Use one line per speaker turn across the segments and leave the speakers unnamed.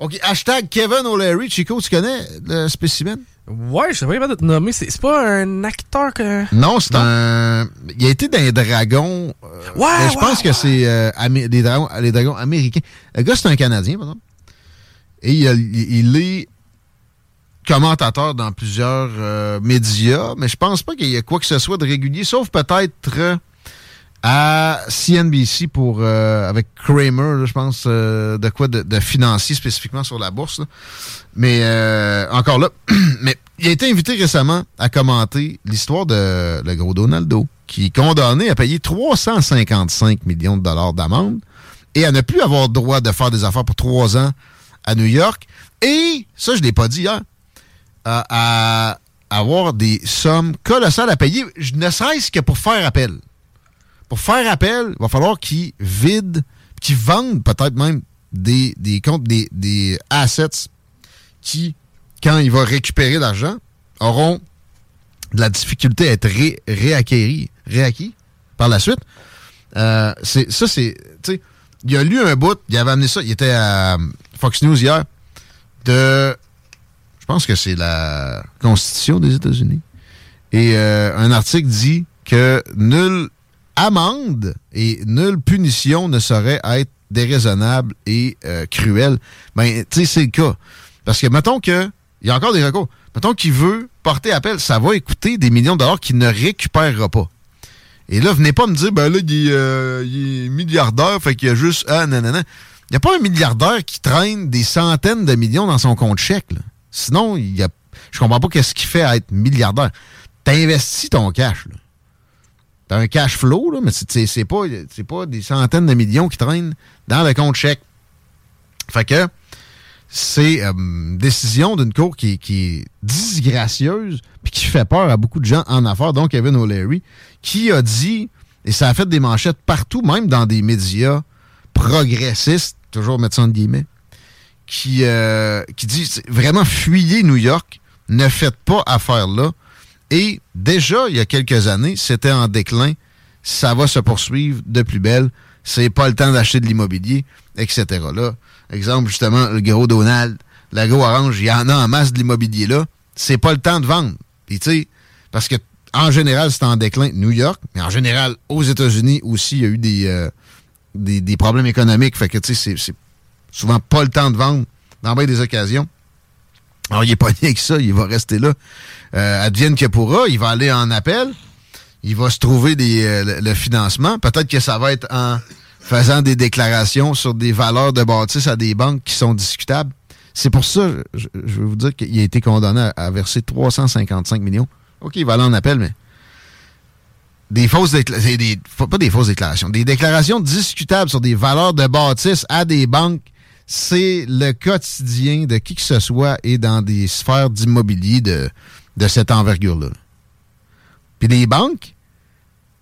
OK, hashtag Kevin O'Leary. Chico, tu connais le spécimen?
Ouais, je sais pas de te nommer. C'est pas un acteur que.
Non, c'est un. Il a été dans les dragons. euh,
Ouais,
Je
ouais,
pense que c'est euh, des dragons, les dragons américains. Le gars, c'est un Canadien, par exemple. Et il, a- il est commentateur dans plusieurs euh, médias, mais je pense pas qu'il y ait quoi que ce soit de régulier, sauf peut-être euh, à CNBC pour euh, avec Kramer, je pense, euh, de quoi de, de financier spécifiquement sur la bourse. là. Mais euh, encore là, mais il a été invité récemment à commenter l'histoire de le gros Donaldo, qui est condamné à payer 355 millions de dollars d'amende et à ne plus avoir droit de faire des affaires pour trois ans à New York. Et, ça, je l'ai pas dit hier, à, avoir des sommes colossales à payer, ne serait-ce que pour faire appel. Pour faire appel, il va falloir qu'ils vident, qu'ils vendent peut-être même des, des comptes, des, des assets qui, quand il va récupérer l'argent, auront de la difficulté à être ré, réacquéris, réacquis par la suite. Euh, c'est, ça, c'est. Il a lu un bout, il avait amené ça, il était à Fox News hier, de. Je pense que c'est la Constitution des États-Unis. Et euh, un article dit que nulle amende et nulle punition ne saurait être déraisonnable et euh, cruelle. Ben, tu sais, c'est le cas. Parce que, mettons que, il y a encore des recours. Mettons qu'il veut porter appel, ça va coûter des millions de dollars qu'il ne récupérera pas. Et là, venez pas me dire, ben là, il est, euh, milliardaire, fait qu'il y a juste, ah, non. Il n'y a pas un milliardaire qui traîne des centaines de millions dans son compte chèque. Sinon, il y a, je comprends pas qu'est-ce qu'il fait à être milliardaire. T'investis ton cash, là. T'as un cash flow, là, mais c'est- c'est pas, c'est pas des centaines de millions qui traînent dans le compte chèque. Fait c'est euh, une décision d'une cour qui, est disgracieuse puis qui fait peur à beaucoup de gens en affaires, dont Kevin O'Leary, qui a dit, et ça a fait des manchettes partout, même dans des médias progressistes, toujours ça entre guillemets, qui, euh, qui dit vraiment fuyez New York, ne faites pas affaire là. Et déjà, il y a quelques années, c'était en déclin. Ça va se poursuivre de plus belle. C'est pas le temps d'acheter de l'immobilier, etc. Là, exemple, justement, le gros Donald, la gros Orange, il y en a en masse de l'immobilier là. C'est pas le temps de vendre. Tu parce que en général, c'est en déclin New York, mais en général, aux États-Unis aussi, il y a eu des, euh, des, problèmes économiques. Fait que c'est souvent pas le temps de vendre dans bien des occasions. Alors, il est pas né avec ça, il va rester là. Euh, advienne que pourra, il va aller en appel. il va se trouver le, le, financement. Peut-être que ça va être en faisant des déclarations sur des valeurs de bâtisse à des banques qui sont discutables. C'est pour ça, je, veux vous dire qu'il a été condamné à, verser 355 millions. OK, il va aller en appel, mais des fausses déclarations, pas des fausses déclarations, des déclarations discutables sur des valeurs de bâtisse à des banques, c'est le quotidien de qui que ce soit et dans des sphères d'immobilier de, cette envergure-là. Puis les banques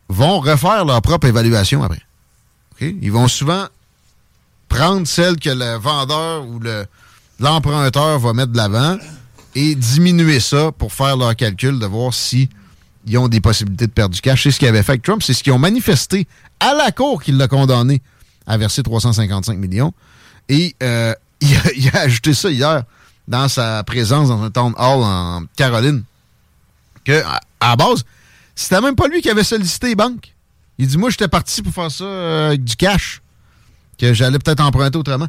vont refaire leur propre évaluation après. Ils vont souvent prendre celle que le vendeur ou l'emprunteur va mettre de l'avant et diminuer ça pour faire leur calcul de voir si ils ont des possibilités de perdre du cash. C'est ce qu'ils avaient fait avec Trump. C'est ce qu'ils ont manifesté à la cour qu'il l'a condamné à verser 355 millions. Et euh, il, a, ajouté ça hier dans sa présence dans un town hall en Caroline. Que, à, base, c'était même pas lui qui avait sollicité les banques. Il dit, moi, j'étais parti pour faire ça euh, avec du cash, que j'allais peut-être emprunter autrement.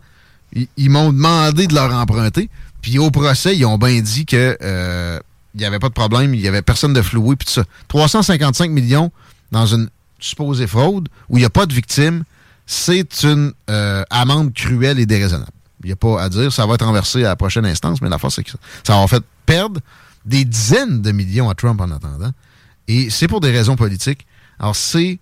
Ils, m'ont demandé de leur emprunter. Puis au procès, ils ont bien dit que euh, n'y avait pas de problème, il n'y avait personne de floué, puis tout ça. 355 millions dans une supposée fraude où il n'y a pas de victime, c'est une euh, amende cruelle et déraisonnable. Il n'y a pas à dire, ça va être renversé à la prochaine instance, mais la force, c'est que ça, ça va fait perdre des dizaines de millions à Trump en attendant. Et c'est pour des raisons politiques. Alors, c'est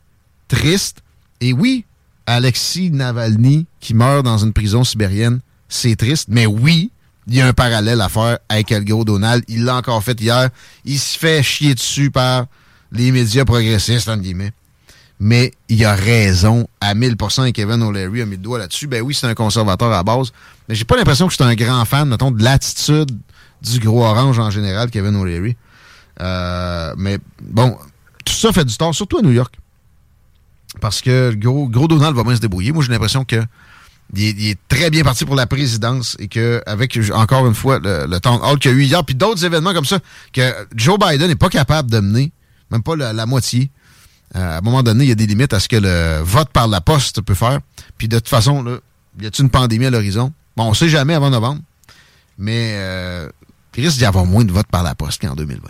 triste. Et oui, Alexis Navalny qui meurt dans une prison sibérienne, c'est triste. Mais oui, il y a un parallèle à faire avec Elgo Donald. Il l'a encore fait hier. Il se fait chier dessus par les médias progressistes, entre guillemets. Mais il a raison à 1000% et Kevin O'Leary a mis le doigt là-dessus. Ben oui, c'est un conservateur à base. Mais j'ai pas l'impression que je suis un grand fan, mettons, de l'attitude du gros orange en général, Kevin O'Leary. Euh, mais bon, tout ça fait du tort, surtout à New York. Parce que gros, gros Donald va bien se débrouiller. Moi, j'ai l'impression que il est, très bien parti pour la présidence et que avec encore une fois le, temps hall qu'il y a eu hier, puis d'autres événements comme ça, que Joe Biden n'est pas capable de mener, même pas la, moitié. Euh, à un moment donné, il y a des limites à ce que le vote par la poste peut faire. Puis de toute façon, là, y a-t-il une pandémie à l'horizon? Bon, on sait jamais avant novembre, mais euh, il risque d'y avoir moins de votes par la poste qu'en 2020.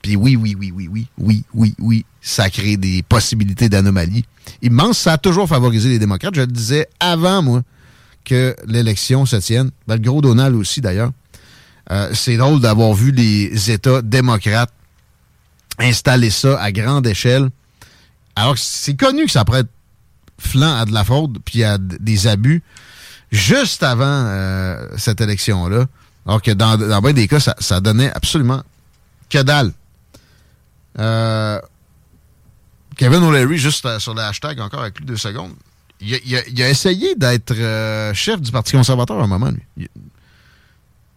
Puis oui, oui, oui, oui, oui, oui, oui, oui, ça crée des possibilités d'anomalie immenses. Ça a toujours favorisé les démocrates. Je le disais avant, moi, que l'élection se tienne. Ben, le gros Donald aussi, d'ailleurs. Euh, c'est drôle d'avoir vu les États démocrates installer ça à grande échelle. Alors c'est connu que ça être flanc à de la fraude puis à des abus juste avant euh, cette élection-là. Alors que dans, dans bien des cas, ça, ça donnait absolument que dalle. Euh, Kevin O'Leary, juste euh, sur le hashtag, encore avec plus de deux secondes, il a, essayé d'être euh, chef du Parti conservateur à un moment, lui.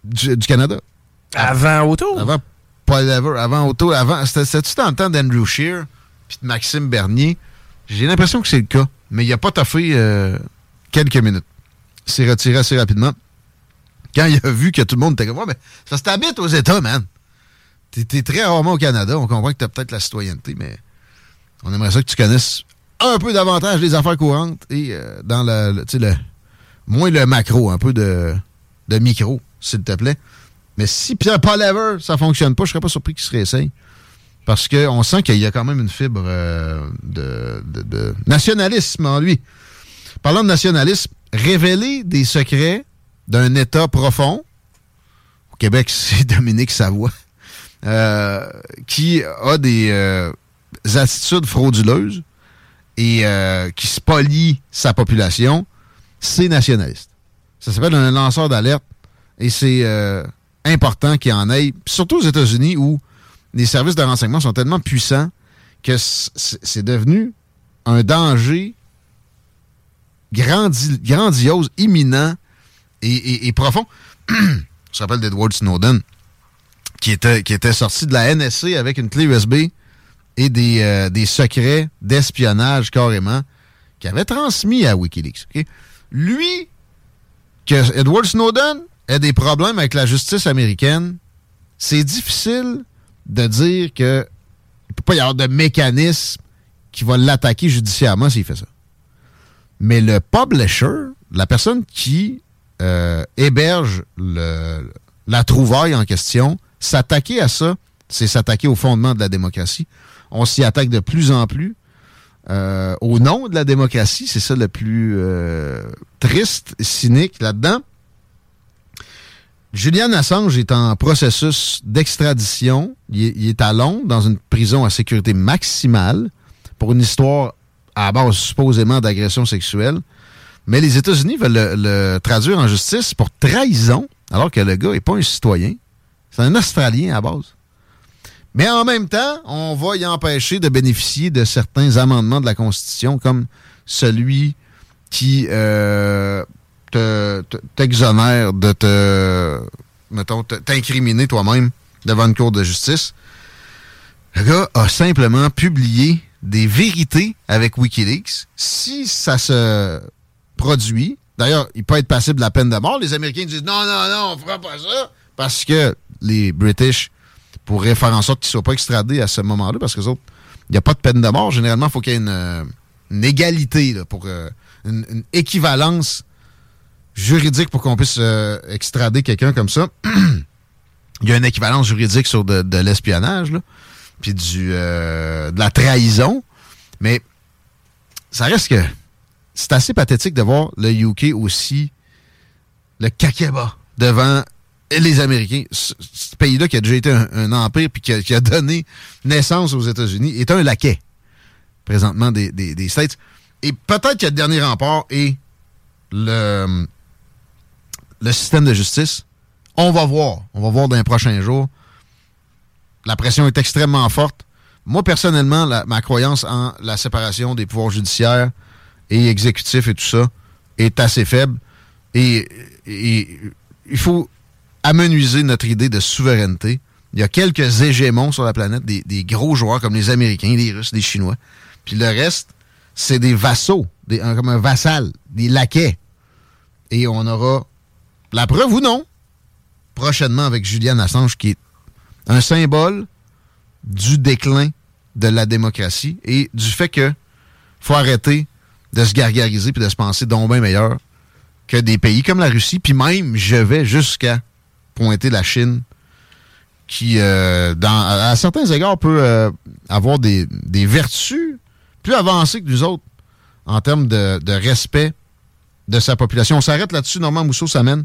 Du, Canada.
Avant Auto?
Avant Paul Lever, avant Auto, avant. C'était-tu dans le temps d'Andrew Shear puis de Maxime Bernier? J'ai l'impression que c'est le cas, mais il n'a pas taffé quelques minutes. Il s'est retiré assez rapidement. Quand il a vu que tout le monde était comme, ouais, ça se aux États, man. T'es très rarement au Canada. On comprend que t'as peut-être la citoyenneté, mais on aimerait ça que tu connaisses un peu davantage les affaires courantes et euh, dans le, moins le macro, un peu de, micro, s'il te plaît. Mais si Pierre Paul ça fonctionne pas, je serais pas surpris qu'il se réessaye. Parce qu'on sent qu'il y a quand même une fibre euh, de, nationalisme en lui. Parlant de nationalisme, révéler des secrets d'un État profond. Au Québec, c'est Dominique Savoie. Euh, qui a des euh, attitudes frauduleuses et qui spolie sa population, c'est nationaliste. Ça s'appelle un lanceur d'alerte et c'est important qu'il en ait, surtout aux États-Unis où les services de renseignement sont tellement puissants que c'est devenu un danger grandiose, imminent et, profond. On se rappelle d'Edward Snowden qui était, sorti de la NSC avec une clé USB et des, euh, des secrets d'espionnage carrément qu'il avait transmis à Wikileaks. Lui, que Edward Snowden ait des problèmes avec la justice américaine, c'est difficile de dire que il peut pas y avoir de mécanisme qui va l'attaquer judiciairement s'il fait ça. Mais le publisher, la personne qui euh, héberge la trouvaille en question, s'attaquer à ça, c'est s'attaquer au fondement de la démocratie. on s'y attaque de plus en plus. Euh, au nom de la démocratie, c'est ça le plus euh, triste, cynique là-dedans. Julian Assange est en processus d'extradition. Il, est à Londres, dans une prison à sécurité maximale, pour une histoire à base supposément d'agression sexuelle. Mais les États-Unis veulent le, traduire en justice pour trahison, alors que le gars n'est pas un citoyen. C'est un Australien à base. Mais en même temps, on va y empêcher de bénéficier de certains amendements de la Constitution, comme celui qui euh, t'exonère de te, mettons, t'incriminer toi-même devant une cour de justice. Le gars a simplement publié des vérités avec Wikileaks. Si ça se produit, d'ailleurs, il peut être passible de la peine de mort. Les Américains disent non, non, non, on fera pas ça parce que les British pourraient faire en sorte qu'ils ne soient pas extradés à ce moment-là parce que il n'y a pas de peine de mort. Généralement, il faut qu'il y ait une, égalité pour euh, une, équivalence juridique pour qu'on puisse euh, extrader quelqu'un comme ça. il y a une équivalence juridique sur de, l'espionnage, puis du euh, de la trahison. Mais ça reste que c'est assez pathétique de voir le UK aussi le kakeba devant les Américains. Ce, pays-là qui a déjà été un, empire puis qui a, donné naissance aux États-Unis est un laquais présentement des, des States. Et peut-être que le dernier rempart est le le système de justice. On va voir. On va voir dans les prochains jours. La pression est extrêmement forte. Moi, personnellement, ma croyance en la séparation des pouvoirs judiciaires et exécutifs et tout ça est assez faible. Et, il faut amenuiser notre idée de souveraineté. Il y a quelques hégémons sur la planète, des, gros joueurs comme les Américains, les Russes, les Chinois. Puis le reste, c'est des vassaux, comme un vassal, des laquais. Et on aura la preuve ou non, prochainement avec Julian Assange, qui est un symbole du déclin de la démocratie et du fait que faut arrêter de se gargariser puis de se penser donc bien meilleur que des pays comme la Russie. Puis même, je vais jusqu'à pointer la Chine qui, euh, à certains égards, peut euh, avoir des, vertus plus avancées que nous autres en termes de, de respect de sa population. On s'arrête là-dessus. Normand Mousseau s'amène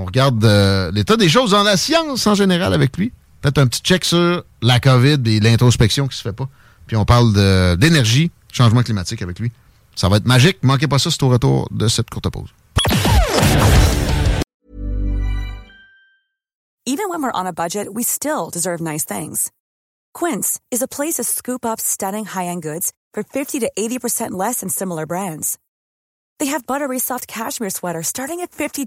on regarde euh, l'état des choses dans la science en général avec lui. Peut-être un petit check sur la COVID et l'introspection qui se fait pas. Puis on parle d'énergie, changement climatique avec lui. Ça va être magique. Manquez pas ça, c'est au retour de cette courte pause.
Even when we're on a budget, we still deserve nice things. Quince is a place to scoop up stunning high-end goods for 50 to 80% less than similar brands. They have buttery soft cashmere sweaters starting at $50